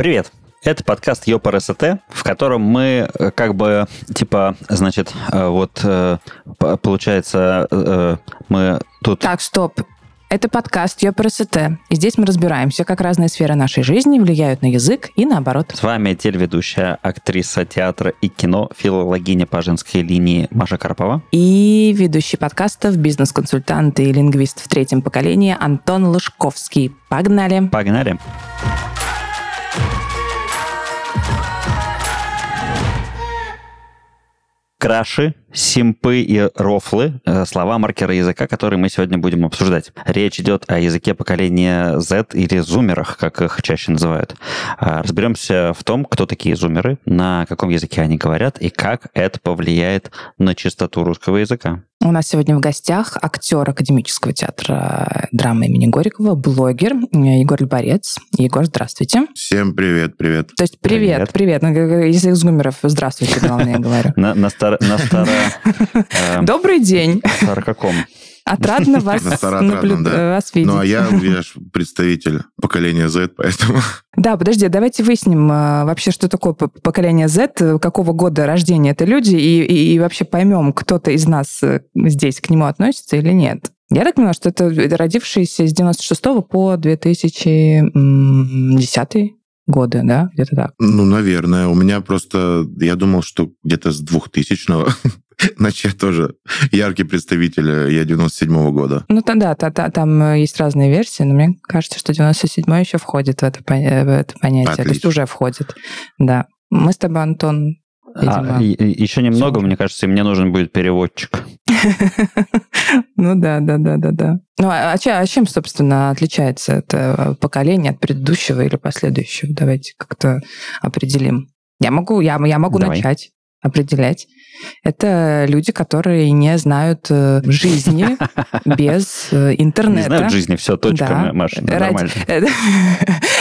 Привет! Это подкаст ЙОПРСТ, в котором мы э, как бы, типа, значит, э, вот, э, получается, мы тут... Так, стоп. Это подкаст ЙОПРСТ, и здесь мы разбираемся, как разные сферы нашей жизни влияют на язык и наоборот. С вами телеведущая, актриса театра и кино, филологиня по женской линии Маша Карпова. И ведущий подкастов, бизнес-консультант и лингвист в третьем поколении Антон Лужковский. Погнали! Погнали! Краши, симпы и рофлы э, – слова маркера языка, которые мы сегодня будем обсуждать. Речь идет о языке поколения Z или зумерах, как их чаще называют. А, разберемся в том, кто такие зумеры, на каком языке они говорят и как это повлияет на чистоту русского языка. У нас сегодня в гостях актер Академического театра драмы имени Горького, блогер Егор Льборец. Егор, здравствуйте. Всем привет, привет. То есть привет, привет. привет. Ну, если из гумеров, здравствуйте, главное, я говорю. На старо... Эм, Добрый день. Старо каком? Отрадно вас, наблю... да. вас видеть. Ну, а я, я же представитель поколения Z, поэтому... Да, подожди, давайте выясним а, вообще, что такое поколение Z, какого года рождения это люди, и, и, и вообще поймем, кто-то из нас э, здесь к нему относится или нет. Я так понимаю, что это родившиеся с 96 по 2010 годы, да, где-то так? Ну, наверное. У меня просто, я думал, что где-то с 2000-го Значит, я тоже яркий представитель, э, я 97-го года. Ну, тогда та, та, там э, есть разные версии, но мне кажется, что 97-й еще входит в это, э, в это понятие. Отлично. То есть уже входит, да. Мы с тобой, Антон, Видимо. А, еще немного, мне кажется, и мне нужен будет переводчик. Ну да, да, да, да, да. Ну а, а чем, собственно, отличается это поколение от предыдущего или последующего? Давайте как-то определим. Я могу, я, я могу начать определять. Это люди, которые не знают э, жизни без э, интернета. Не знают жизни, все, точка, да. Маша, нормально.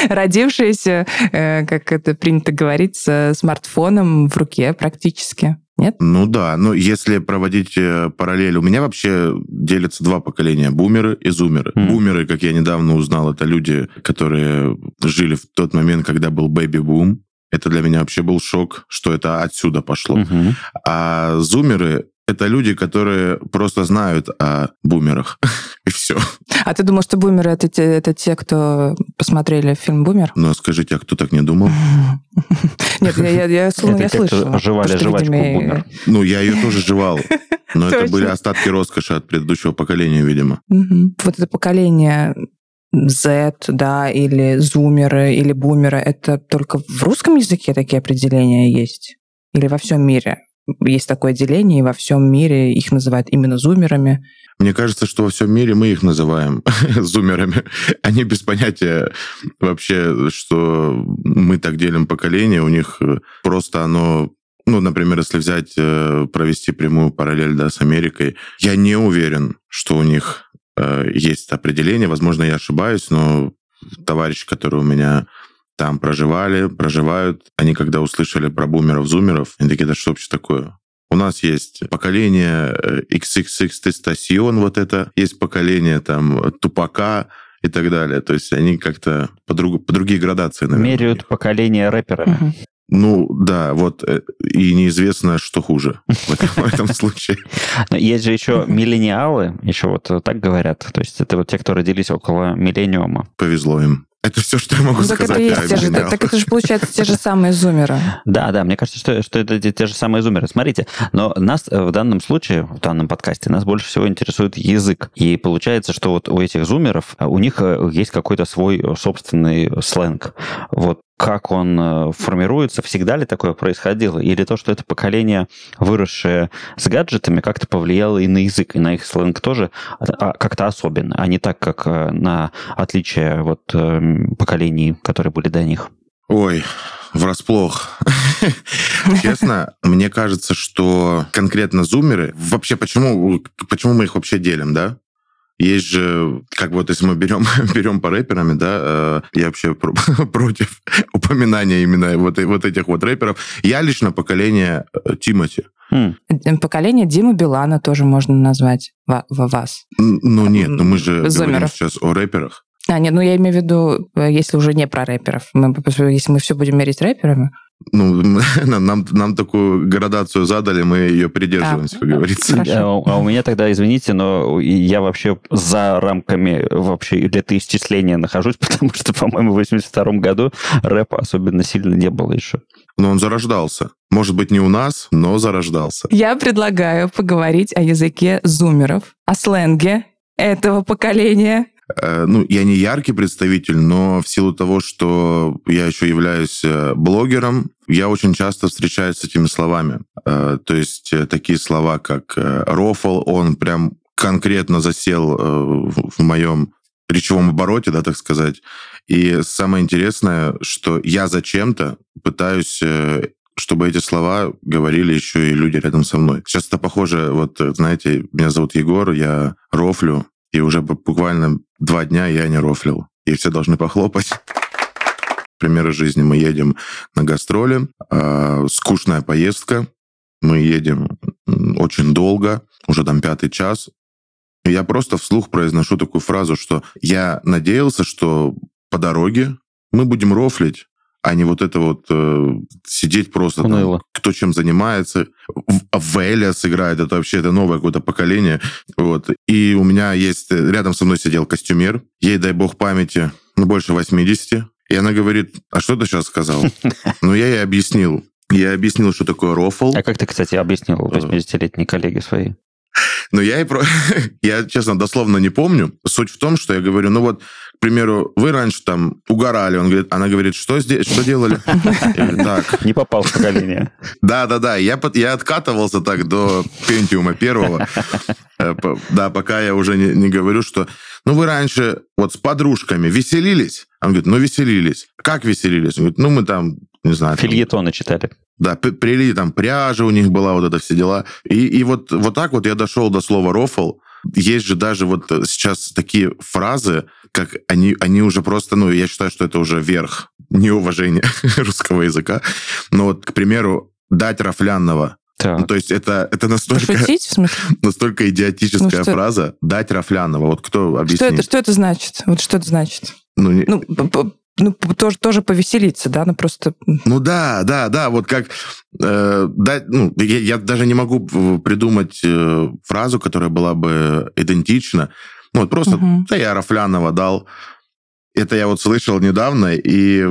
Родившиеся, э, как это принято говорить, с смартфоном в руке практически. Нет? Ну да, но если проводить параллель, у меня вообще делятся два поколения, бумеры и зумеры. Mm. Бумеры, как я недавно узнал, это люди, которые жили в тот момент, когда был бэби-бум, это для меня вообще был шок, что это отсюда пошло. Угу. А зумеры это люди, которые просто знают о бумерах. И все. А ты думал, что бумеры это те, это те, кто посмотрели фильм Бумер? Ну, скажите, а кто так не думал? Нет, я, я, я, я, я слышала. Жевали жвачку Бумер. Ну, я ее тоже жевал. Но это были остатки роскоши от предыдущего поколения, видимо. Вот это поколение Z, да, или зумеры, или бумеры, это только в русском языке такие определения есть? Или во всем мире? Есть такое деление, и во всем мире их называют именно зумерами. Мне кажется, что во всем мире мы их называем зумерами. Они без понятия вообще, что мы так делим поколение. У них просто оно ну, например, если взять, э, провести прямую параллель да, с Америкой, я не уверен, что у них Э, есть определение, возможно, я ошибаюсь, но товарищи, которые у меня там проживали, проживают, они когда услышали про бумеров-зумеров, они такие, да что вообще такое? У нас есть поколение XXX э, тестосион, вот это, есть поколение там тупака и так далее. То есть они как-то по, друг, по другие градации, наверное. Меряют поколение рэпера. Угу. Ну, да, вот, э, и неизвестно, что хуже в этом, в этом случае. Но есть же еще миллениалы, еще вот так говорят. То есть это вот те, кто родились около миллениума. Повезло им. Это все, что я могу ну, так сказать. Это есть те же, так, так это же получается те же самые зумеры. Да, да, мне кажется, что, что это те, те же самые зумеры. Смотрите, но нас э, в данном случае, в данном подкасте, нас больше всего интересует язык. И получается, что вот у этих зумеров, э, у них есть какой-то свой собственный сленг. Вот как он э, формируется, всегда ли такое происходило? Или то, что это поколение, выросшее с гаджетами, как-то повлияло и на язык, и на их сленг тоже а, как-то особенно, а не так, как э, на отличие вот эм, поколений, которые были до них? Ой, врасплох. Честно, мне кажется, что конкретно зумеры... Вообще, почему, почему мы их вообще делим, да? Есть же, как вот если мы берем, берем по рэперами, да, э, я вообще против упоминания именно вот, вот этих вот рэперов. Я лично поколение э, Тимати. Хм. Поколение Димы Билана тоже можно назвать в, в вас. Ну нет, но мы же Зумеров. говорим сейчас о рэперах. А, нет, ну я имею в виду, э, если уже не про рэперов. Мы, если мы все будем мерить рэперами, ну, нам, нам такую градацию задали, мы ее придерживаемся, а, как говорится. А, а у меня тогда, извините, но я вообще за рамками вообще летоисчисления нахожусь, потому что, по-моему, в 82 году рэпа особенно сильно не было еще. Но он зарождался. Может быть, не у нас, но зарождался. Я предлагаю поговорить о языке зумеров, о сленге этого поколения, ну, я не яркий представитель, но в силу того, что я еще являюсь э, блогером, я очень часто встречаюсь с этими словами. Э, то есть такие слова, как рофл, он прям конкретно засел в моем речевом обороте, да, так сказать. И самое интересное, что я зачем-то пытаюсь чтобы эти слова говорили еще и люди рядом со мной. Сейчас это похоже, вот, знаете, меня зовут Егор, я рофлю, и уже буквально два дня я не рофлил. И все должны похлопать. Примеры жизни. Мы едем на гастроли. Э, скучная поездка. Мы едем очень долго, уже там пятый час. Я просто вслух произношу такую фразу, что я надеялся, что по дороге мы будем рофлить, а не вот это вот э, сидеть просто там, кто чем занимается. В Элиас играет, это вообще это новое какое-то поколение. Вот. И у меня есть, рядом со мной сидел костюмер, ей, дай бог памяти, ну, больше 80. И она говорит, а что ты сейчас сказал? Ну, я ей объяснил. Я объяснил, что такое рофл. А как ты, кстати, объяснил 80-летней коллеге своей? Ну, я и про... я, честно, дословно не помню. Суть в том, что я говорю, ну вот, к примеру, вы раньше там угорали, он говорит, она говорит, что здесь, что делали? так. Не попал в поколение. Да-да-да, я, я откатывался так до Пентиума первого, э, да, пока я уже не, не говорю, что, ну, вы раньше вот с подружками веселились? Он говорит, ну, веселились. Как веселились? Он говорит, ну, мы там, не знаю. Фильетоны читали. Да, прили там пряжа у них была, вот это все дела. И, и вот, вот так вот я дошел до слова рофл. Есть же даже вот сейчас такие фразы, как они, они уже просто, ну, я считаю, что это уже верх неуважения русского языка. Но вот, к примеру, дать рафлянного. Ну, то есть это, это настолько, Пошутить, в смысле? настолько идиотическая ну, фраза «дать рафлянного». Вот кто объяснит? Что это, что это значит? Вот что это значит? Ну, не... ну ну, тоже, тоже повеселиться, да, ну просто... Ну да, да, да, вот как... Э, да, ну, я, я даже не могу придумать э, фразу, которая была бы идентична. Ну, вот просто, угу. да, я Рафлянова дал. Это я вот слышал недавно, и,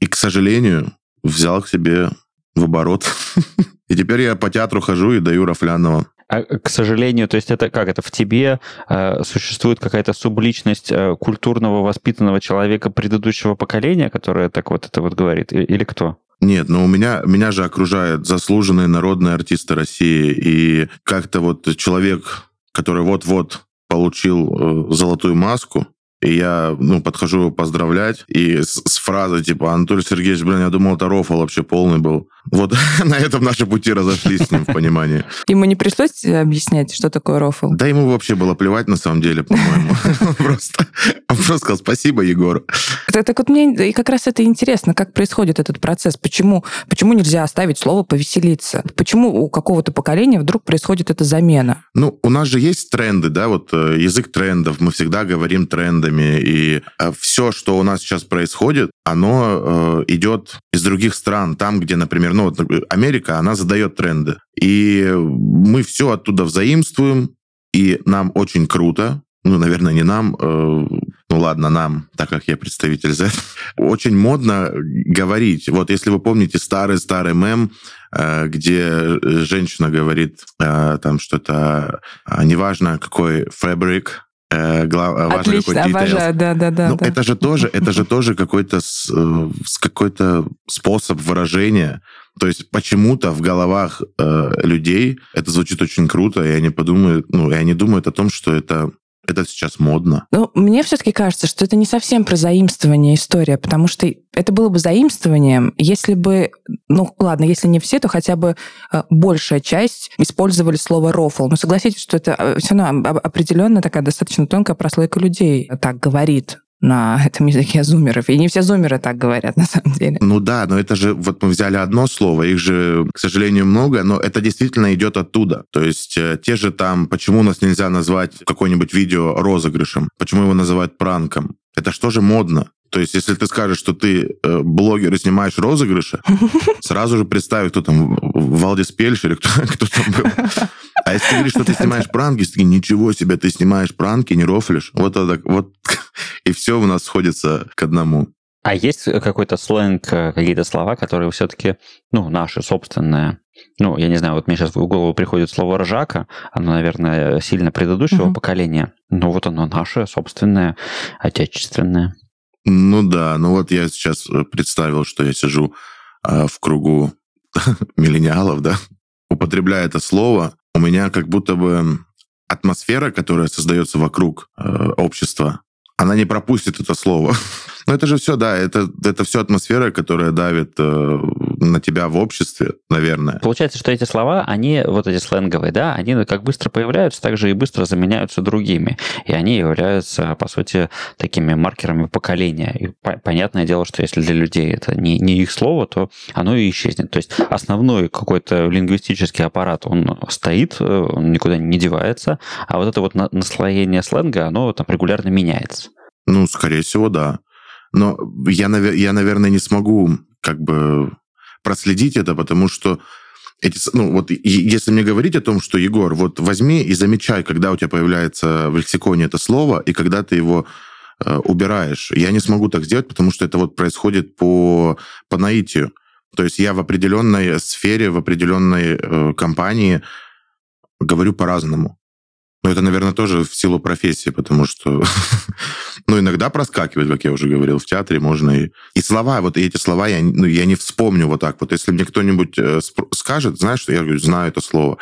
и, к сожалению, взял к себе в оборот. И теперь я по театру хожу и даю Рафлянова. А, к сожалению, то есть это как это в тебе э, существует какая-то субличность э, культурного воспитанного человека предыдущего поколения, которая так вот это вот говорит, или кто? Нет, но у меня, меня же окружают заслуженные народные артисты России, и как-то вот человек, который вот-вот получил э, золотую маску, и я, ну, подхожу его поздравлять, и с, с фразой типа «Анатолий Сергеевич, блин, я думал, это рофл вообще полный был». Вот на этом наши пути разошлись с ним в понимании. Ему не пришлось объяснять, что такое рофл? Да ему вообще было плевать, на самом деле, по-моему. Просто, он просто сказал «Спасибо, Егор». Так вот мне и как раз это интересно, как происходит этот процесс. Почему, почему нельзя оставить слово «повеселиться»? Почему у какого-то поколения вдруг происходит эта замена? Ну, у нас же есть тренды, да, вот э, язык трендов, мы всегда говорим трендами, и э, все, что у нас сейчас происходит, оно э, идет из других стран, там, где, например, ну, вот Америка, она задает тренды. И мы все оттуда взаимствуем, и нам очень круто, ну, наверное, не нам, э, ну ладно, нам, так как я представитель Z, очень модно говорить. Вот если вы помните старый-старый мем, э, где женщина говорит э, там что-то, э, неважно какой фабрик, э, глав, э, Отлично, обожаю, да, да, да. Ну, да. это же тоже, это же тоже какой-то э, какой-то способ выражения. То есть почему-то в головах э, людей это звучит очень круто, и они подумают, ну, и они думают о том, что это это сейчас модно. Ну, мне все-таки кажется, что это не совсем про заимствование история, потому что это было бы заимствованием, если бы, ну ладно, если не все, то хотя бы э, большая часть использовали слово рофл. Но согласитесь, что это э, все равно определенно такая достаточно тонкая прослойка людей так говорит на этом языке зумеров. И не все зумеры так говорят, на самом деле. Ну да, но это же, вот мы взяли одно слово, их же, к сожалению, много, но это действительно идет оттуда. То есть э, те же там, почему нас нельзя назвать какое-нибудь видео розыгрышем, почему его называют пранком, Это что же модно? То есть, если ты скажешь, что ты э, блогер и снимаешь розыгрыши, сразу же представь, кто там, Валдис Пельш или кто, кто там был. А если ты говоришь, что ты снимаешь пранки, ты ничего себе, ты снимаешь пранки, не рофлишь. Вот это, вот, и все у нас сходится к одному. А есть какой-то сленг, э, какие-то слова, которые все-таки, ну, наши собственные? Ну, я не знаю, вот мне сейчас в голову приходит слово «ржака», оно, наверное, сильно предыдущего угу. поколения, но вот оно наше, собственное, отечественное. Ну да, ну вот я сейчас э, представил, что я сижу э, в кругу миллениалов, да, употребляя это слово, у меня как будто бы атмосфера, которая создается вокруг э, общества, она не пропустит это слово. Но это же все, да, это, это все атмосфера, которая давит э, на тебя в обществе, наверное. Получается, что эти слова, они, вот эти сленговые, да, они как быстро появляются, так же и быстро заменяются другими. И они являются, по сути, такими маркерами поколения. И понятное дело, что если для людей это не, не их слово, то оно и исчезнет. То есть основной какой-то лингвистический аппарат, он стоит, он никуда не девается, а вот это вот наслоение сленга, оно там регулярно меняется. Ну, скорее всего, да. Но я, я, наверное, не смогу как бы проследить это, потому что эти, ну, вот если мне говорить о том, что, Егор, вот возьми и замечай, когда у тебя появляется в лексиконе это слово, и когда ты его э, убираешь. Я не смогу так сделать, потому что это вот происходит по, по наитию. То есть я в определенной сфере, в определенной э, компании говорю по-разному. Но это, наверное, тоже в силу профессии, потому что, ну, иногда проскакивает, как я уже говорил, в театре можно и... И слова, вот эти слова я, ну, я не вспомню вот так вот. Если мне кто-нибудь э, скажет, знаешь, что я говорю, знаю это слово.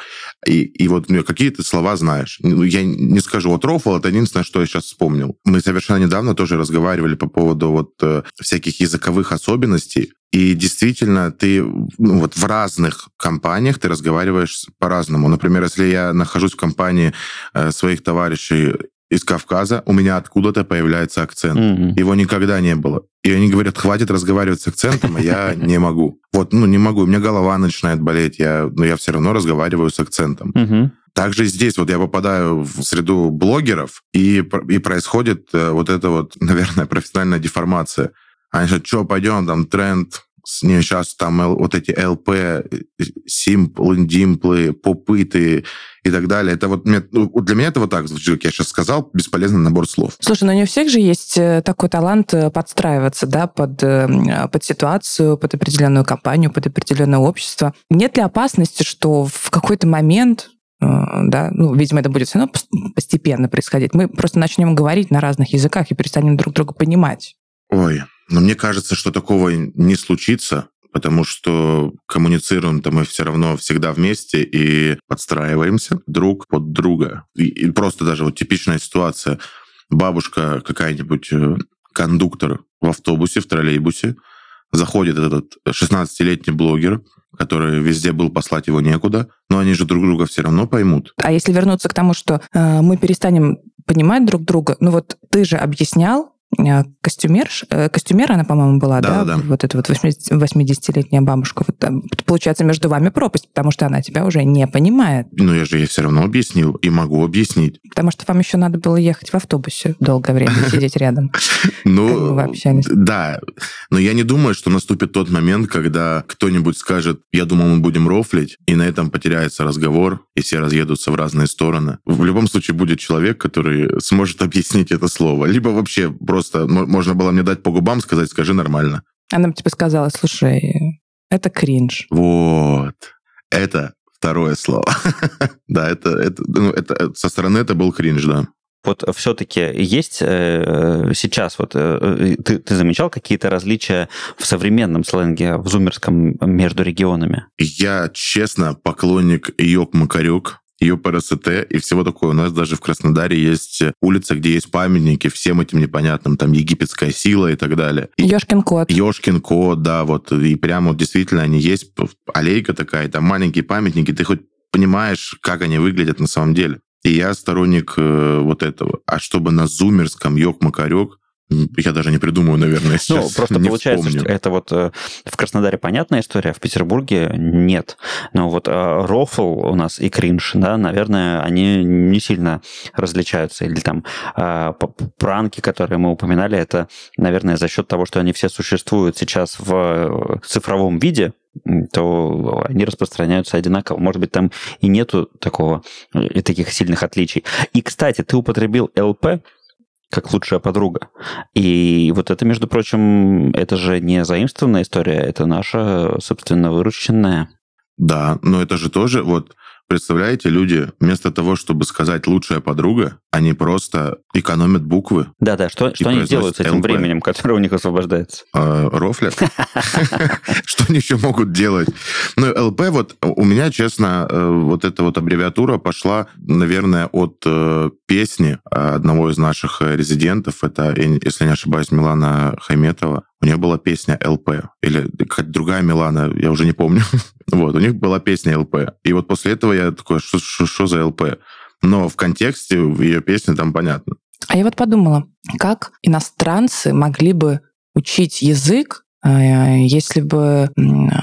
И, и вот ну, какие ты слова знаешь. Ну, я не скажу, вот рофл, это единственное, что я сейчас вспомнил. Мы совершенно недавно тоже разговаривали по поводу вот э, всяких языковых особенностей. И действительно, ты ну, вот в разных компаниях ты разговариваешь по-разному. Например, если я нахожусь в компании э, своих товарищей из Кавказа, у меня откуда-то появляется акцент. Mm-hmm. Его никогда не было. И они говорят, хватит разговаривать с акцентом, а я не могу. Вот, ну, не могу, у меня голова начинает болеть, я, но я все равно разговариваю с акцентом. Mm-hmm. Также здесь вот я попадаю в среду блогеров, и, и происходит э, вот эта вот, наверное, профессиональная деформация. Они говорят, что, пойдем, там тренд, не, сейчас там вот эти ЛП, симплы, димплы, попыты и так далее. Это вот, ну, для меня это вот так звучит, как я сейчас сказал, бесполезный набор слов. Слушай, но не у всех же есть э, такой талант э, подстраиваться, да, под, э, под ситуацию, под определенную компанию, под определенное общество. Нет ли опасности, что в какой-то момент да, ну, видимо, это будет все равно постепенно происходить. Мы просто начнем говорить на разных языках и перестанем друг друга понимать. Ой, но мне кажется, что такого не случится, потому что коммуницируем-то мы все равно всегда вместе и подстраиваемся друг под друга. И, и просто даже вот типичная ситуация. Бабушка какая-нибудь, э, кондуктор в автобусе, в троллейбусе, заходит этот 16-летний блогер, который везде был, послать его некуда, но они же друг друга все равно поймут. А если вернуться к тому, что э, мы перестанем понимать друг друга, ну вот ты же объяснял, Э, костюмер, э, костюмер она, по-моему, была, да? да? да. Вот эта вот 80-летняя бабушка. Вот, там, получается, между вами пропасть, потому что она тебя уже не понимает. Ну, я же ей все равно объяснил и могу объяснить. Потому что вам еще надо было ехать в автобусе долгое время, сидеть рядом. Ну, да. Но я не думаю, что наступит тот момент, когда кто-нибудь скажет, я думал, мы будем рофлить, и на этом потеряется разговор, и все разъедутся в разные стороны. В любом случае будет человек, который сможет объяснить это слово. Либо вообще просто можно было мне дать по губам, сказать, скажи нормально. Она бы тебе сказала, слушай, это кринж. Вот. Это второе слово. да, это, это, ну, это со стороны это был кринж, да. Вот все-таки есть э, сейчас, вот э, ты, ты замечал какие-то различия в современном сленге, в зумерском между регионами? Я, честно, поклонник Йок-Макарек. ЮПРСТ и всего такое. У нас даже в Краснодаре есть улица, где есть памятники всем этим непонятным, там египетская сила и так далее. Ёшкин кот. Ёшкин кот, да, вот. И прямо вот действительно они есть, аллейка такая, там маленькие памятники, ты хоть понимаешь, как они выглядят на самом деле. И я сторонник э, вот этого. А чтобы на зумерском ёк-макарёк, Я даже не придумаю, наверное, сейчас. Ну, просто не получается, вспомню. что это вот э, в Краснодаре понятная история, а в Петербурге нет. Но вот э, рофл у нас и кринж, да, наверное, они не сильно различаются. Или там э, пранки, которые мы упоминали, это, наверное, за счет того, что они все существуют сейчас в цифровом виде, то они распространяются одинаково. Может быть, там и нету такого, э, таких сильных отличий. И, кстати, ты употребил ЛП как лучшая подруга. И вот это, между прочим, это же не заимствованная история, это наша, собственно, вырученная. Да, но это же тоже, вот, представляете, люди вместо того, чтобы сказать «лучшая подруга», они просто экономят буквы, Да-да, что, что они делают с этим ЛП. временем, которое у них освобождается? э, рофлят. Что они еще могут делать? Ну, ЛП, вот у меня, честно, э, вот эта вот аббревиатура пошла, наверное, от э, песни одного из наших э, резидентов. Это, если не ошибаюсь, Милана Хайметова. У нее была песня ЛП. Или какая-то другая Милана, я уже не помню. Вот, у них была песня ЛП. И вот после этого я такой, что- за ЛП? Но в контексте ее песне там понятно. А я вот подумала, как иностранцы могли бы учить язык, э, если бы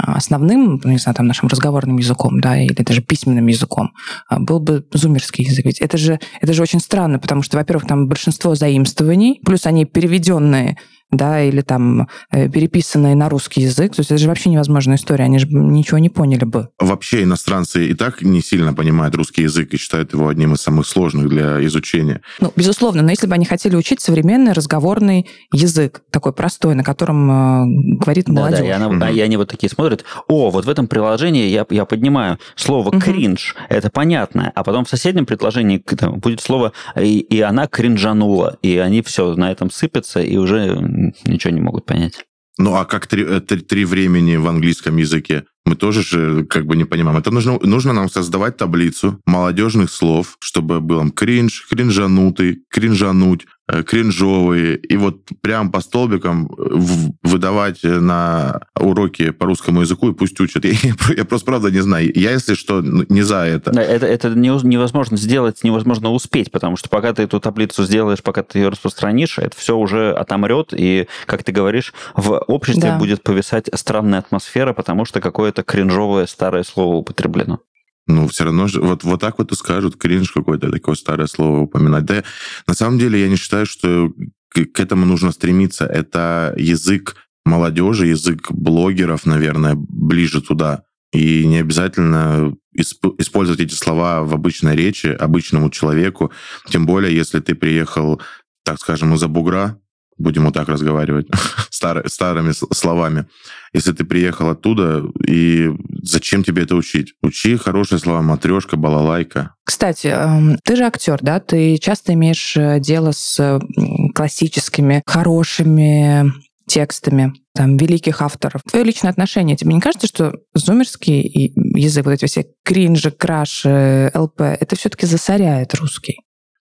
основным, ну, не знаю, там, нашим разговорным языком, да, или даже письменным языком а, был бы зумерский язык. Ведь это же, это же очень странно, потому что, во-первых, там большинство заимствований, плюс они переведенные да, или там э, переписанные на русский язык. То есть это же вообще невозможная история, они же ничего не поняли бы. Вообще иностранцы и так не сильно понимают русский язык и считают его одним из самых сложных для изучения. Ну, безусловно, но если бы они хотели учить современный разговорный язык, такой простой, на котором э, говорит молодежь. Да-да, и, она- Мгм. и они вот такие смотрят, о, вот в этом приложении я, я поднимаю слово Мгм. кринж, это понятно, а потом в соседнем предложении там будет слово и, и она кринжанула, и они все на этом сыпятся и уже ничего не могут понять. Ну а как три, э, три- три времени в английском языке? Мы тоже же как бы не понимаем. Это нужно, нужно нам создавать таблицу молодежных слов, чтобы был кринж, кринжанутый, кринжануть, э, кринжовые. И вот прям по столбикам э, выдавать э, на уроки по русскому языку и пусть учат. Я, я просто правда не знаю. Я, если что, не за это. Да, Это, это не- невозможно сделать, невозможно успеть, потому что пока ты эту таблицу сделаешь, пока ты ее распространишь, это все уже отомрет, и, как ты говоришь, в обществе Да. будет повисать странная атмосфера, потому что какое-то кринжовое старое слово употреблено. Ну, все равно же, вот, вот так вот и скажут, кринж какое-то, такое старое слово упоминать. Да, на самом деле я не считаю, что к, к этому нужно стремиться. Это язык молодежи, язык блогеров, наверное, ближе туда. И не обязательно исп- использовать эти слова в обычной речи, обычному человеку. Тем более, если ты приехал, так скажем, из-за бугра, будем вот так разговаривать, стар- старыми словами. Если ты приехал оттуда, и зачем тебе это учить? Учи хорошие слова, матрешка, балалайка. Кстати, эм, ты же актер, да? Ты часто имеешь э, дело с классическими, хорошими текстами там, великих авторов. Твое личное отношение, тебе не кажется, что зумерский язык, вот эти все кринжи, краши, ЛП, это все-таки засоряет русский?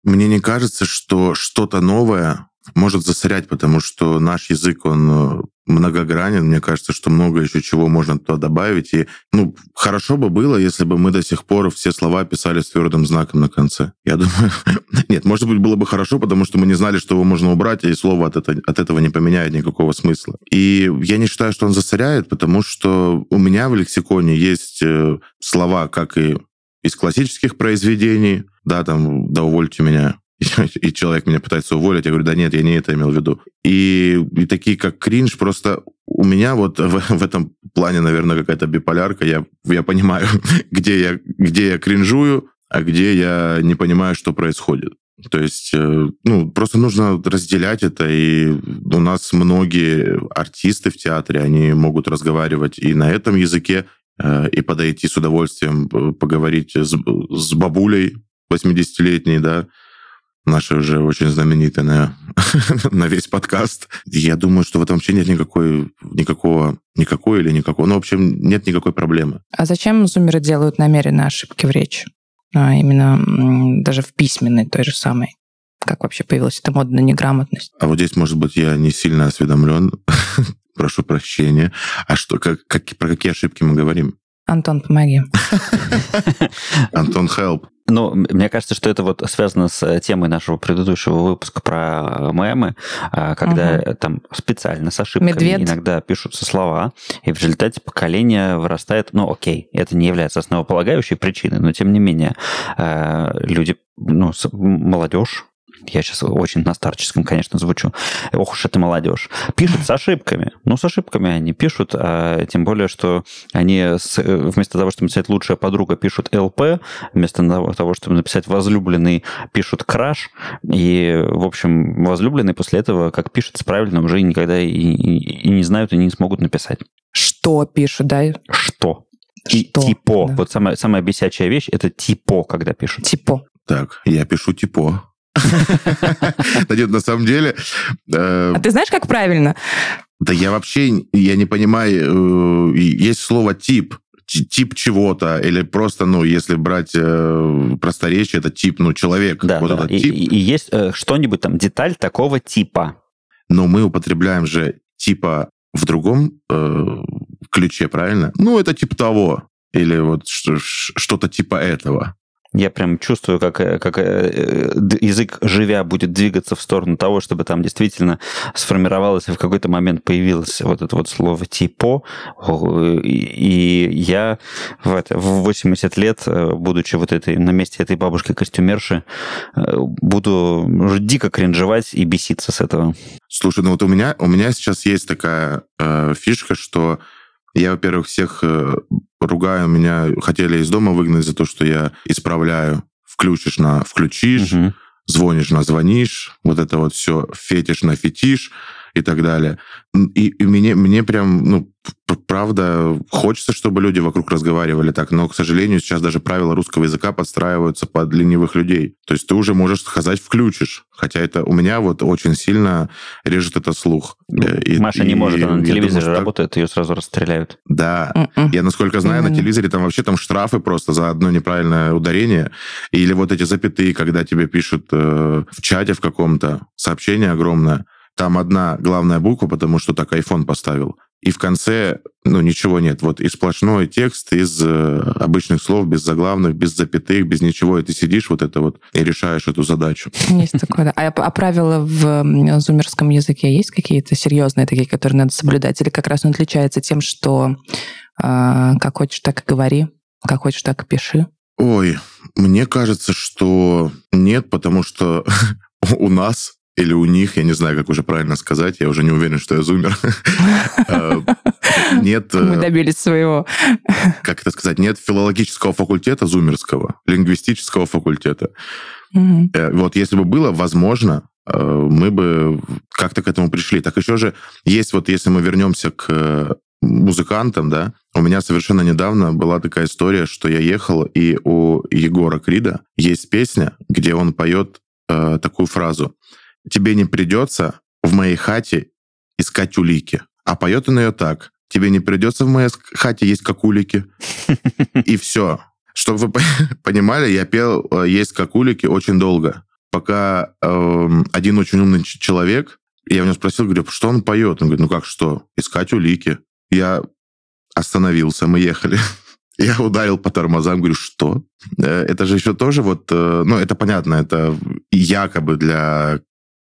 Мне не кажется, что что-то новое может засорять, потому что наш язык, он э, многогранен. Мне кажется, что много еще чего можно туда добавить. И, ну, хорошо бы было, если бы мы до сих пор все слова писали с твердым знаком на конце. Я думаю... Нет, может быть, было бы хорошо, потому что мы не знали, что его можно убрать, и слово от, это- от этого не поменяет никакого смысла. И я не считаю, что он засоряет, потому что у меня в лексиконе есть э, слова, как и из классических произведений, да, там, да увольте меня, и человек меня пытается уволить, я говорю, да нет, я не это имел в виду. И, и такие, как кринж, просто у меня вот в, в этом плане, наверное, какая-то биполярка, я, я понимаю, где я, где я кринжую, а где я не понимаю, что происходит. То есть, э, ну, просто нужно разделять это, и у нас многие артисты в театре, они могут разговаривать и на этом языке, э, и подойти с удовольствием э, поговорить с, с бабулей 80-летней, да, наша уже очень знаменитая на, весь подкаст. Я думаю, что в этом вообще нет никакой, никакого, никакой или никакого, ну, в общем, нет никакой проблемы. А зачем зумеры делают намеренно ошибки в речи? А именно даже в письменной той же самой. Как вообще появилась эта модная неграмотность? А вот здесь, может быть, я не сильно осведомлен, прошу прощения. А что, как, как, про какие ошибки мы говорим? Антон, помоги. Антон, help. Ну, мне кажется, что это вот связано с темой нашего предыдущего выпуска про мемы, а, когда угу. там специально с ошибками Медведь. иногда пишутся слова, и в результате поколение вырастает, ну, окей, это не является основополагающей причиной, но тем не менее люди, ну, молодежь, я сейчас очень на старческом, конечно, звучу. Ох уж это молодежь. Пишут с ошибками. Ну, с ошибками они пишут, а тем более, что они с, вместо того, чтобы написать «лучшая подруга», пишут «ЛП», вместо того, чтобы написать «возлюбленный», пишут «краш», и, в общем, возлюбленный после этого, как пишет, правильно уже никогда и, и, и не знают, и не смогут написать. Что пишут, да? Что? Что? Типо. Да. Вот самая, самая бесячая вещь – это типо, когда пишут. Типо. Так, я пишу типо. Да нет, на самом деле... Э, а ты знаешь, как правильно? Да я вообще, я не понимаю, э, есть слово «тип», тип чего-то, или просто, ну, если брать э, просторечие, это тип, ну, человек. Да, вот да. Этот и, тип. И, и есть э, что-нибудь там, деталь такого типа. Но мы употребляем же типа в другом э, ключе, правильно? Ну, это тип того. Или вот что-то типа этого. Я прям чувствую, как, э, как э, язык, живя, будет двигаться в сторону того, чтобы там действительно сформировалось и в какой-то момент появилось вот это вот слово «типо». И я в, это, в 80 лет, э, будучи вот этой, на месте этой бабушки-костюмерши, буду дико кринжевать и беситься с этого. Слушай, ну вот у меня, у меня сейчас есть такая э, фишка, что я, во-первых, всех э, ругаю, меня хотели из дома выгнать за то, что я исправляю. Включишь на включишь, угу. звонишь на звонишь, вот это вот все фетиш на фетиш и так далее. И, и мне, мне прям, ну, правда, хочется, чтобы люди вокруг разговаривали так, но, к сожалению, сейчас даже правила русского языка подстраиваются под ленивых людей. То есть ты уже можешь сказать «включишь», хотя это у меня вот очень сильно режет это слух. Э, и, Маша и, не может, она на телевизоре думаю, работает, так... ее сразу расстреляют. Да. Mm-mm. Я, насколько знаю, mm-hmm. на телевизоре там вообще там штрафы просто за одно неправильное ударение. Или вот эти запятые, когда тебе пишут э, в чате в каком-то сообщение огромное, там одна главная буква, потому что так iPhone поставил. И в конце, ну, ничего нет. Вот и сплошной текст из э, обычных слов, без заглавных, без запятых, без ничего. И ты сидишь вот это вот и решаешь эту задачу. Есть такое, да. А, а правила в зумерском языке есть какие-то серьезные такие, которые надо соблюдать? Или как раз он отличается тем, что э, как хочешь, так и говори, как хочешь, так и пиши? Ой, мне кажется, что нет, потому что у нас или у них, я не знаю, как уже правильно сказать, я уже не уверен, что я зумер. Э, нет... Мы э, добились своего. Как это сказать? Нет филологического факультета зумерского, лингвистического факультета. Э, вот если бы было, возможно, мы бы как-то к этому пришли. Так еще же есть вот, если мы вернемся к музыкантам, да, у меня совершенно недавно была такая история, что я ехал, и у Егора Крида есть песня, где он поет э, такую фразу тебе не придется в моей хате искать улики. А поет он ее так. Тебе не придется в моей хате есть как улики. И все. Чтобы вы понимали, я пел э, «Есть как улики» очень долго. Пока э, один очень умный человек, я у него спросил, говорю, что он поет? Он говорит, ну как что? Искать улики. Я остановился, мы ехали. Я ударил по тормозам, говорю, что? Э, это же еще тоже вот, э, ну, это понятно, это якобы для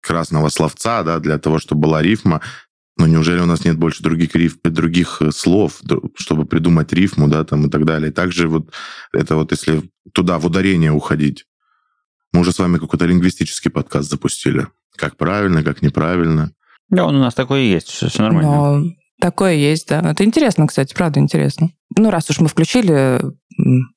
красного словца, да, для того, чтобы была рифма. Но неужели у нас нет больше других риф, других э, слов, чтобы придумать рифму, да, там и так далее. Также вот это вот если туда в ударение уходить. Мы уже с вами какой-то лингвистический подкаст запустили. Как правильно, как неправильно. Да, он у нас такой и есть, все, все нормально. Но такое есть, да. Это интересно, кстати, правда интересно. Ну, раз уж мы включили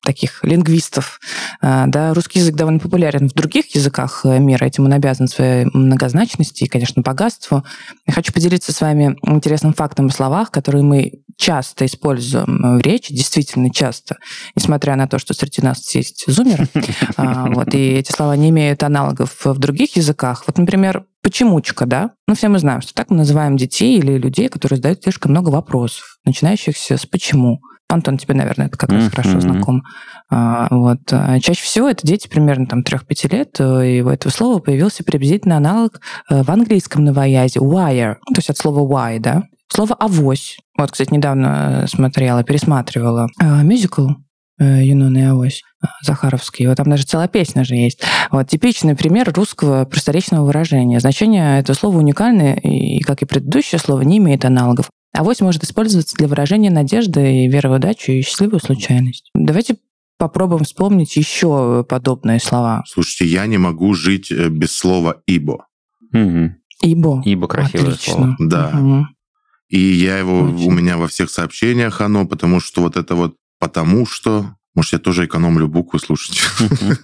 таких лингвистов, а, да, русский язык довольно популярен в других языках э, мира, этим он обязан своей многозначности и, конечно, богатству. Я хочу поделиться с вами интересным фактом о словах, которые мы часто используем в речи, действительно часто, несмотря на то, что среди нас есть зумеры. А, вот, и эти слова не имеют аналогов в других языках. Вот, например, почемучка, да? Ну, все мы знаем, что так мы называем детей или людей, которые задают слишком много вопросов, начинающихся с «почему?». Антон, тебе, наверное, это как раз mm-hmm. хорошо знаком. А, вот. А чаще всего это дети примерно там 3-5 лет, э, и у этого слова появился приблизительно аналог э, в английском новоязе wire, то есть от слова why, да? Слово «авось». Вот, кстати, недавно смотрела, пересматривала мюзикл э, Юнон и Авось э, Захаровский. Вот там даже целая песня же есть. Вот типичный пример русского просторечного выражения. Значение этого слова уникальное, и, как и предыдущее слово, не имеет аналогов. Авось может использоваться для выражения надежды и веры в удачу и счастливую случайность. Давайте попробуем вспомнить еще подобные слова. Слушайте, я не могу жить э, без слова «ибо». Мгм. Ибо. Ибо красивое Отлично. слово. Да. Мгм. И я его, Очень. у меня во всех сообщениях оно, потому что вот это вот «потому что», может, я тоже экономлю буквы, слушайте.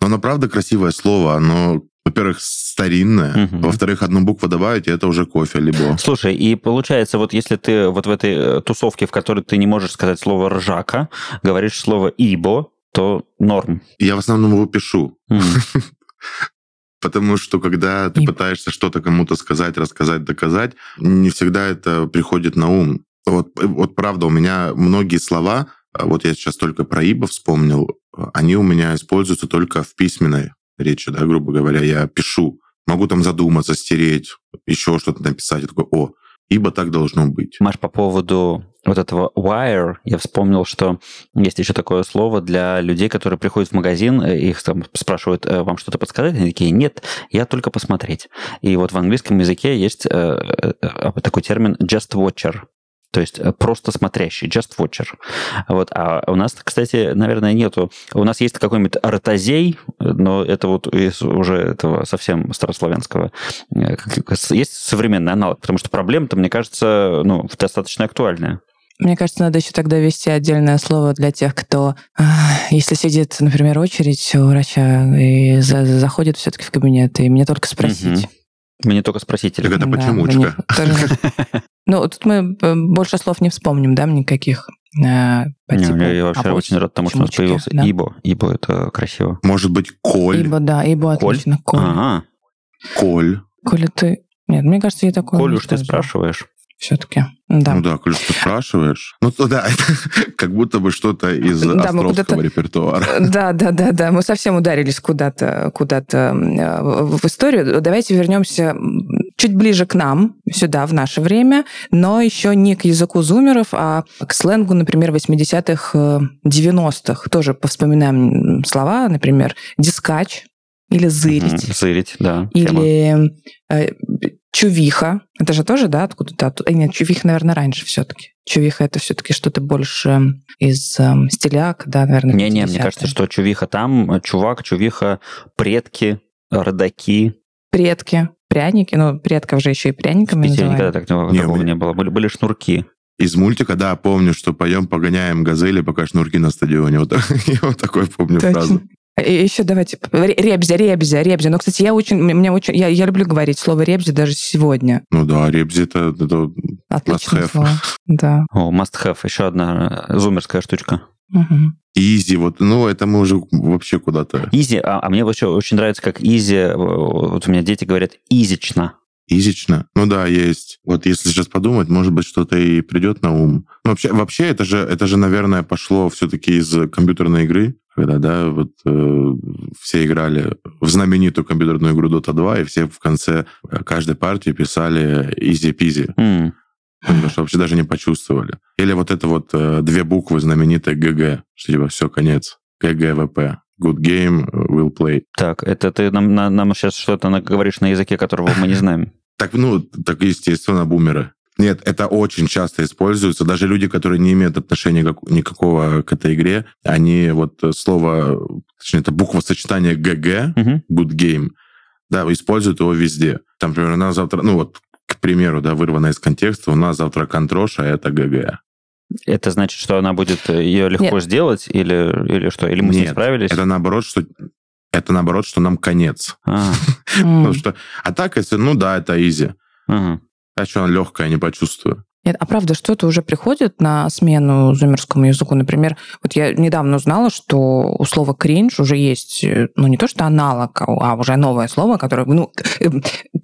Но оно правда красивое слово, оно, во-первых, старинное, Мгм. во-вторых, одну букву добавить, и это уже кофе либо. Слушай, и получается, вот если ты вот в этой э, тусовке, в которой ты не можешь сказать слово «ржака», говоришь слово «ибо», то норм. Я в основном его пишу, потому что когда ты пытаешься что-то кому-то сказать, рассказать, доказать, не всегда это приходит на ум. Вот, вот правда, у меня многие слова, а вот я сейчас только про ибо вспомнил, они у меня используются только в письменной речи, да, грубо говоря, я пишу. Могу там задуматься, стереть, еще что-то написать. Я такой, о, ибо так должно быть. Маш, по поводу вот этого wire, я вспомнил, что есть еще такое слово для людей, которые приходят в магазин, э, их там спрашивают, э, вам что-то подсказать? Они такие, нет, я только посмотреть. И вот в английском языке есть э, такой термин just watcher, то есть э, просто смотрящий, just watcher. Вот. А у нас, кстати, наверное, нету. У нас есть какой-нибудь ротозей, но это вот из уже этого совсем старославянского. Э, Есть современный аналог, потому что проблема-то, мне кажется, ну, достаточно актуальная. Мне кажется, надо еще тогда ввести отдельное слово для тех, кто, а, если сидит, например, очередь у врача и за- заходит все-таки в кабинет, и мне только спросить. Мне только спросить. Так это Да, почемучка. мне тоже Ну, тут мы э, больше слов не вспомним, да, никаких. э, по Не, типу я вообще авось, очень рад тому, что у нас появился да. Ибо. Ибо это красиво. Может быть, коль, Ибо, да, ибо Коль? отлично. Коль. Ага. коль. Коля, ты... Нет, мне кажется, я такое Коль уж ты спрашиваешь. Все-таки. Да. Ну да, коль что спрашиваешь. Ну то да, это как будто бы что-то из Да, Островского репертуара. Да, да, да, да. Мы совсем ударились куда-то, куда-то э, в историю. Давайте вернемся чуть ближе к нам, сюда, в наше время, но еще не к языку зумеров, а к сленгу, например, 80-х, э, 90-х. Тоже повспоминаем слова, например, дискач или зырить. Мгм. Зырить, да. Или э, чувиха. Это же тоже, да, откуда-то? оттуда? Э, Нет, чувиха, наверное, раньше все-таки. Чувиха это все-таки что-то больше из э, стиляк, да, наверное. Не-не, мне 50-е. кажется, что чувиха там, чувак, чувиха, предки, родаки. Предки, пряники, ну, предков же еще и пряниками Питере называют. никогда так Не, меня- не было. Были, были шнурки. Из мультика, да, помню, что поем, погоняем газели, пока шнурки на стадионе. Вот, я вот такой помню фразу. И еще давайте ре- ребзя, ребзя, ребзя. Но, кстати, я очень, мне очень, я, я люблю говорить слово ребзя даже сегодня. Ну да, ребзи это, это Отличное have. слово. Да. О, must have. Еще одна э, зумерская штучка. Easy. Вот, ну, это мы уже вообще куда-то. Easy, а, а мне вообще очень нравится, как easy, э, вот у меня дети говорят изично. Изично. Ну да, есть. Вот если сейчас подумать, может быть, что-то и придет на ум. Ну, вообще, вообще это же, это же, наверное, пошло все-таки из компьютерной игры, когда, да, вот э, все играли в знаменитую компьютерную игру Dota 2, и все в конце э, каждой партии писали easy-peasy, М, потому что вообще даже не почувствовали. Или вот это вот э, две буквы знаменитые ГГ, что типа все, конец. ГГВП. Good game, well played. Так, это ты нам, на- нам сейчас что-то на- говоришь на языке, которого мы не знаем. Так, ну, так, естественно, бумеры. Нет, это очень часто используется. Даже люди, которые не имеют отношения как- никакого к этой игре, они вот э, слово, точнее, это буквосочетание ГГ, Мгм. good game, да, используют его везде. Там, например, у нас завтра, ну вот, к примеру, да, вырвано из контекста, у нас завтра контроша, а это ГГ. Это значит, что она будет э, ее легко Нет. сделать, или, или что? Или мы с ней Нет, справились? Это наоборот, что это наоборот, что нам конец. А. Потому что, а так, если, ну да, это easy. А что она легкая, не почувствую. Нет, а правда, что-то уже приходит на смену зумерскому языку? Например, вот я недавно узнала, что у слова кринж уже есть, э, ну, не то что аналог, а уже новое слово, которое, ну, э,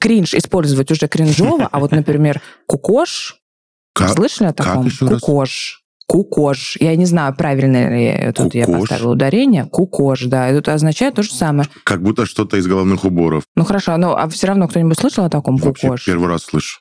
кринж использовать уже кринжово, а вот, например, кукош, Как? слышали о таком? раз? Кукош. Кукош. Я не знаю, правильно ли тут я поставила ударение. Кукош, да. Это означает то же самое. Как будто что-то из головных уборов. Ну хорошо, ну а все равно кто-нибудь слышал о таком Вообще кукош? первый раз слышу.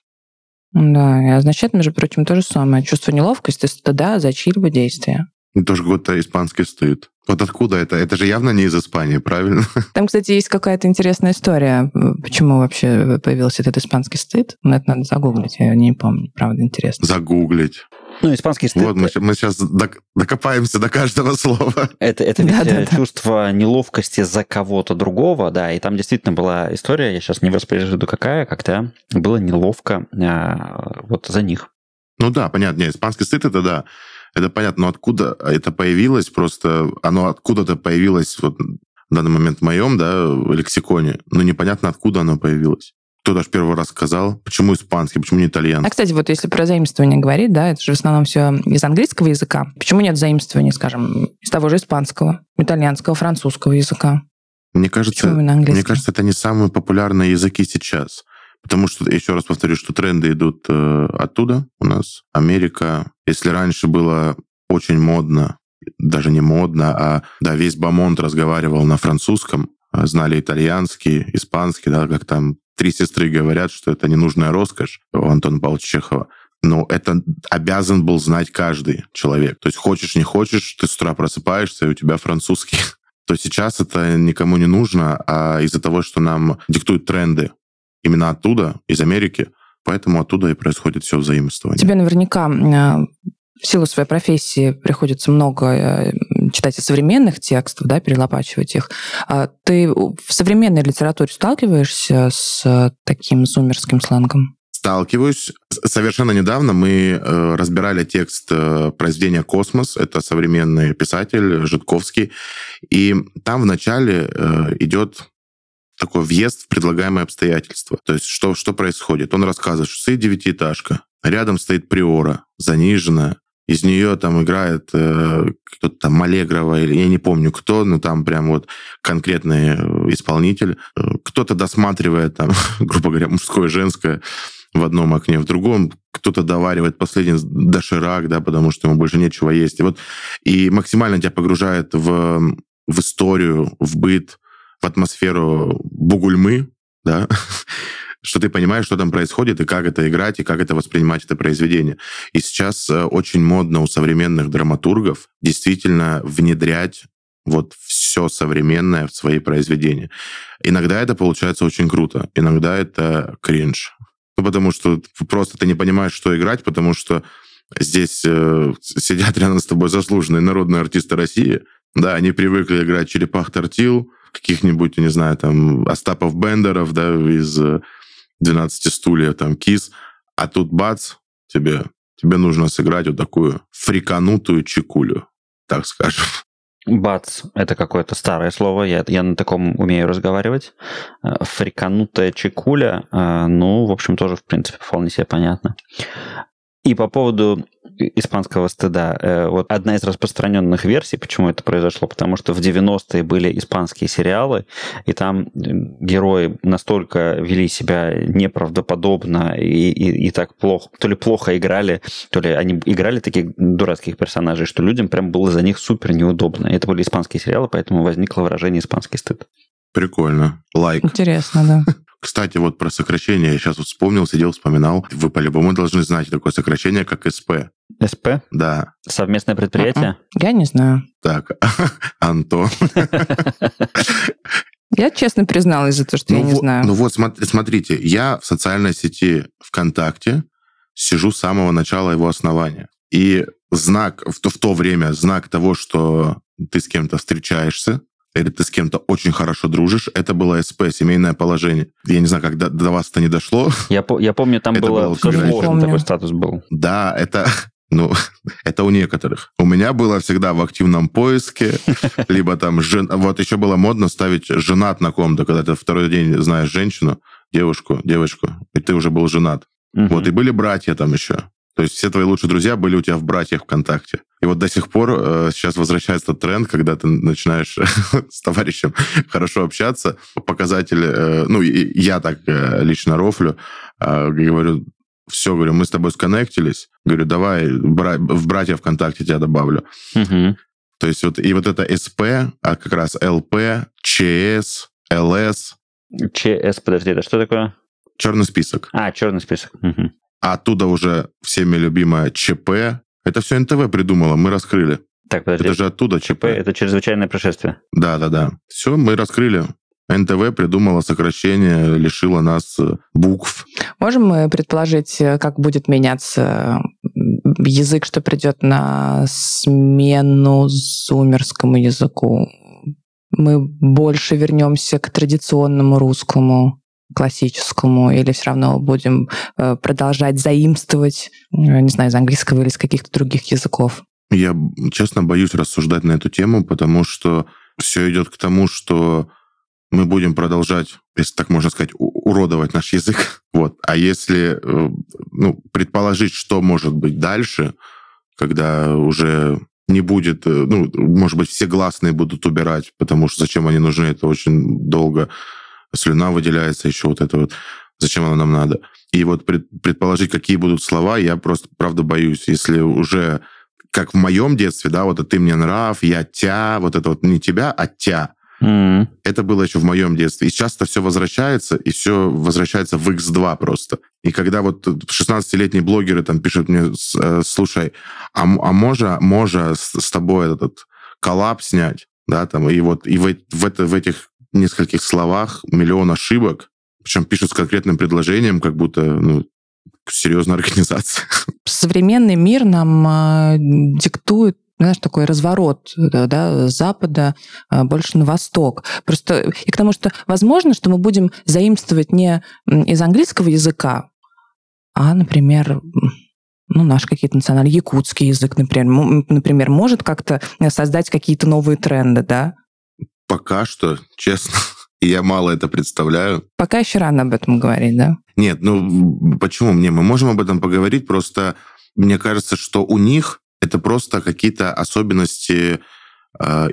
Да, и означает, между прочим, то же самое. Чувство неловкости, стыда за чьи-либо действия. И тоже какой-то испанский стыд. Вот откуда это? Это же явно не из Испании, правильно? Там, кстати, есть какая-то интересная история, почему вообще появился этот испанский стыд. Но это надо загуглить, я не помню, правда, интересно. Загуглить. Ну, испанский стыд... Вот мы, мы сейчас докопаемся до каждого слова. Это, это ведь да, да, чувство да. неловкости за кого-то другого, да, и там действительно была история, я сейчас не воспроизведу какая, когда было неловко а, вот за них. Ну да, понятно, нет, испанский стыд это да, это понятно, но откуда это появилось, просто оно откуда-то появилось вот в данный момент в моем да, лексиконе, но непонятно, откуда оно появилось. Кто даже первый раз сказал, почему испанский, почему не итальянский. А, кстати, вот если про заимствование говорить, да, это же в основном все из английского языка. Почему нет заимствования, скажем, из того же испанского, итальянского, французского языка? Мне кажется, мне кажется, это не самые популярные языки сейчас. Потому что, еще раз повторю, что тренды идут э, оттуда у нас. Америка. Если раньше было очень модно, даже не модно, а да, весь Бамонт разговаривал на французском, а знали итальянский, испанский, да, как там три сестры говорят, что это ненужная роскошь у Антона Павловича Чехова. Но это обязан был знать каждый человек. То есть хочешь, не хочешь, ты с утра просыпаешься, и у тебя французский. То сейчас это никому не нужно, а из-за того, что нам диктуют тренды именно оттуда, из Америки, поэтому оттуда и происходит все взаимствование. Тебе наверняка э, в силу своей профессии приходится много э, читать современных текстов, да, перелопачивать их. А ты в современной литературе сталкиваешься с таким зумерским сленгом? Сталкиваюсь. Совершенно недавно мы э, разбирали текст произведения «Космос». Это современный писатель Житковский. И там вначале идет такой въезд в предлагаемые обстоятельства. То есть что, что происходит? Он рассказывает, что стоит девятиэтажка, рядом стоит приора, заниженная, из нее там играет э, кто-то там Малегрова, или я не помню кто, но там прям вот конкретный э, исполнитель. Э, кто-то досматривает там, грубо говоря, мужское, женское в одном окне, в другом кто-то доваривает последний доширак, да, потому что ему больше нечего есть. И вот и максимально тебя погружает в, в историю, в быт, атмосферу Бугульмы, да, что ты понимаешь, что там происходит, и как это играть, и как это воспринимать это произведение. И сейчас э, очень модно у современных драматургов действительно внедрять вот все современное в свои произведения. Иногда это получается очень круто, иногда это кринж. Ну, потому что просто ты не понимаешь, что играть, потому что здесь э, сидят рядом с тобой заслуженные народные артисты России. Да, они привыкли играть черепах тортил, каких-нибудь, не знаю, там, Остапов Бендеров, да, из 12 стульев, там, Кис, а тут бац, тебе, тебе нужно сыграть вот такую фриканутую чекулю, так скажем. Бац, это какое-то старое слово, я, я на таком умею разговаривать. Э, фриканутая чекуля, э, ну, в общем, тоже, в принципе, вполне себе понятно. И по поводу испанского стыда. Э, вот одна из распространенных версий, почему это произошло, потому что в 90-е были испанские сериалы, и там герои настолько вели себя неправдоподобно и, и, и так плохо, то ли плохо играли, то ли они играли таких дурацких персонажей, что людям прям было за них супер неудобно. Это были испанские сериалы, поэтому возникло выражение испанский стыд. Прикольно. Лайк. Like. Интересно, да. Кстати, вот про сокращение я сейчас вот вспомнил, сидел, вспоминал. Вы по-любому должны знать такое сокращение, как СП. СП? Да. Совместное предприятие? Я не знаю. Так, Антон. Я честно призналась за то, что ну, я не вот, знаю. Ну вот, смотрите, я в социальной сети ВКонтакте сижу с самого начала его основания. И знак, в то, в то время знак того, что ты с кем-то встречаешься, или ты с кем-то очень хорошо дружишь, это было СП, семейное положение. Я не знаю, как до, до вас это не дошло. Я, я помню, там это было, было все сложно, такой статус был. Да, это, ну, это у некоторых. У меня было всегда в активном поиске, либо там, жен... вот еще было модно ставить женат на ком-то, когда ты второй день знаешь женщину, девушку, девочку, и ты уже был женат. Угу. Вот, и были братья там еще. То есть все твои лучшие друзья были у тебя в братьях ВКонтакте. И вот до сих пор э, сейчас возвращается тренд, когда ты начинаешь с товарищем хорошо общаться. Показатель, э, ну, и, я так э, лично рофлю, э, говорю, все, говорю, мы с тобой сконнектились. Говорю, давай бра- в братья ВКонтакте тебя добавлю. Угу. То есть вот и вот это СП, а как раз ЛП, ЧС, ЛС. ЧС, подожди, это что такое? Черный список. А, черный список. Угу а оттуда уже всеми любимое ЧП. Это все НТВ придумало, мы раскрыли. Так, подожди. Это же оттуда ЧП ЧП. – это чрезвычайное происшествие. Да, да, да. Все, мы раскрыли. НТВ придумала сокращение, лишила нас э, букв. Можем мы предположить, э, как будет меняться язык, что придет на смену зумерскому языку? Мы больше вернемся к традиционному русскому, классическому, или все равно будем э, продолжать заимствовать, э, не знаю, из английского или из каких-то других языков? Я, честно, боюсь рассуждать на эту тему, потому что все идет к тому, что мы будем продолжать, если так можно сказать, уродовать наш язык. Вот. А если э, ну, предположить, что может быть дальше, когда уже не будет, ну, может быть, все гласные будут убирать, потому что зачем они нужны, это очень долго. Слюна выделяется, еще вот это вот. Зачем оно нам надо? И вот пред- предположить, какие будут слова, я просто, правда, боюсь. Если уже, как в моем детстве, да, вот это ты мне нрав, я тя, вот это вот не тебя, а тя. М. Это было еще в моем детстве. И часто все возвращается, и все возвращается в X2 просто. И когда вот 16-летние блогеры там пишут мне, э, слушай, а, а можа, можа с, с тобой этот коллаб снять, да, там, и вот и в, в, это, в этих нескольких словах миллион ошибок, причем пишут с конкретным предложением, как будто, ну, серьезная организация. современный мир нам э, диктует знаешь, такой разворот да, да, с запада э, больше на восток. Просто и к тому, что возможно, что мы будем заимствовать не из английского языка, а, например, ну, наш какие-то национальный якутский язык, например, например, может как-то создать какие-то новые тренды, да? Пока что, честно, я мало это представляю. Пока еще рано об этом говорить, да? Нет, ну почему мне? Мы можем об этом поговорить, просто мне кажется, что у них это просто какие-то особенности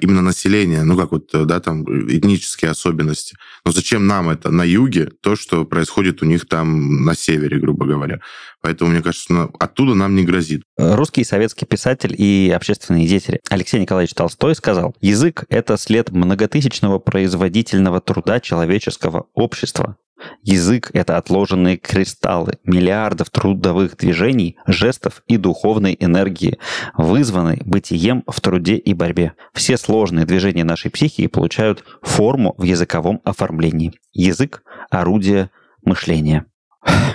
именно населения, ну как вот, э, да, там этнические особенности. Но зачем нам это на юге, то, что происходит у них там на севере, грубо говоря. Поэтому, мне кажется, оттуда нам не грозит. Русский советский писатель и общественный деятель Алексей Николаевич Толстой сказал, «Язык – это след многотысячного производительного труда человеческого общества. Язык – это отложенные кристаллы миллиардов трудовых движений, жестов и духовной энергии, вызванной бытием в труде и борьбе. Все сложные движения нашей психики получают форму в языковом оформлении. Язык – орудие мышления».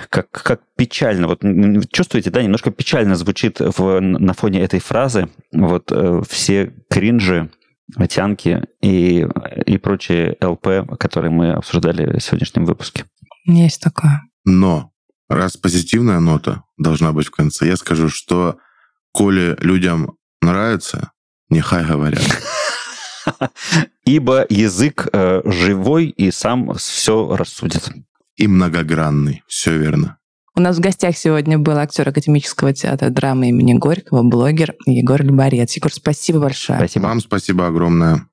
Как, как печально, вот чувствуете, да, немножко печально звучит в, на фоне этой фразы. Вот э, все кринжи, тянки и, и прочие ЛП, которые мы обсуждали в сегодняшнем выпуске. Есть такое. Но раз позитивная нота должна быть в конце, я скажу, что коли людям нравится, нехай говорят. Ибо язык э, живой и сам все рассудит. И многогранный. Все верно. У нас в гостях сегодня был актер Академического театра драмы имени Горького, блогер Егор Люборец. Егор, спасибо большое. Спасибо. Вам спасибо огромное.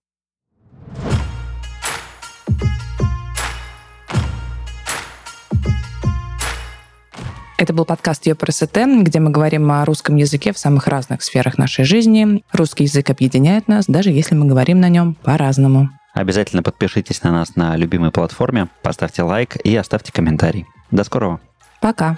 Это был подкаст ЕПРСТ, где мы говорим о русском языке в самых разных сферах нашей жизни. Русский язык объединяет нас, даже если мы говорим на нем по-разному. Обязательно подпишитесь на нас на любимой платформе, поставьте лайк и оставьте комментарий. До скорого. Пока.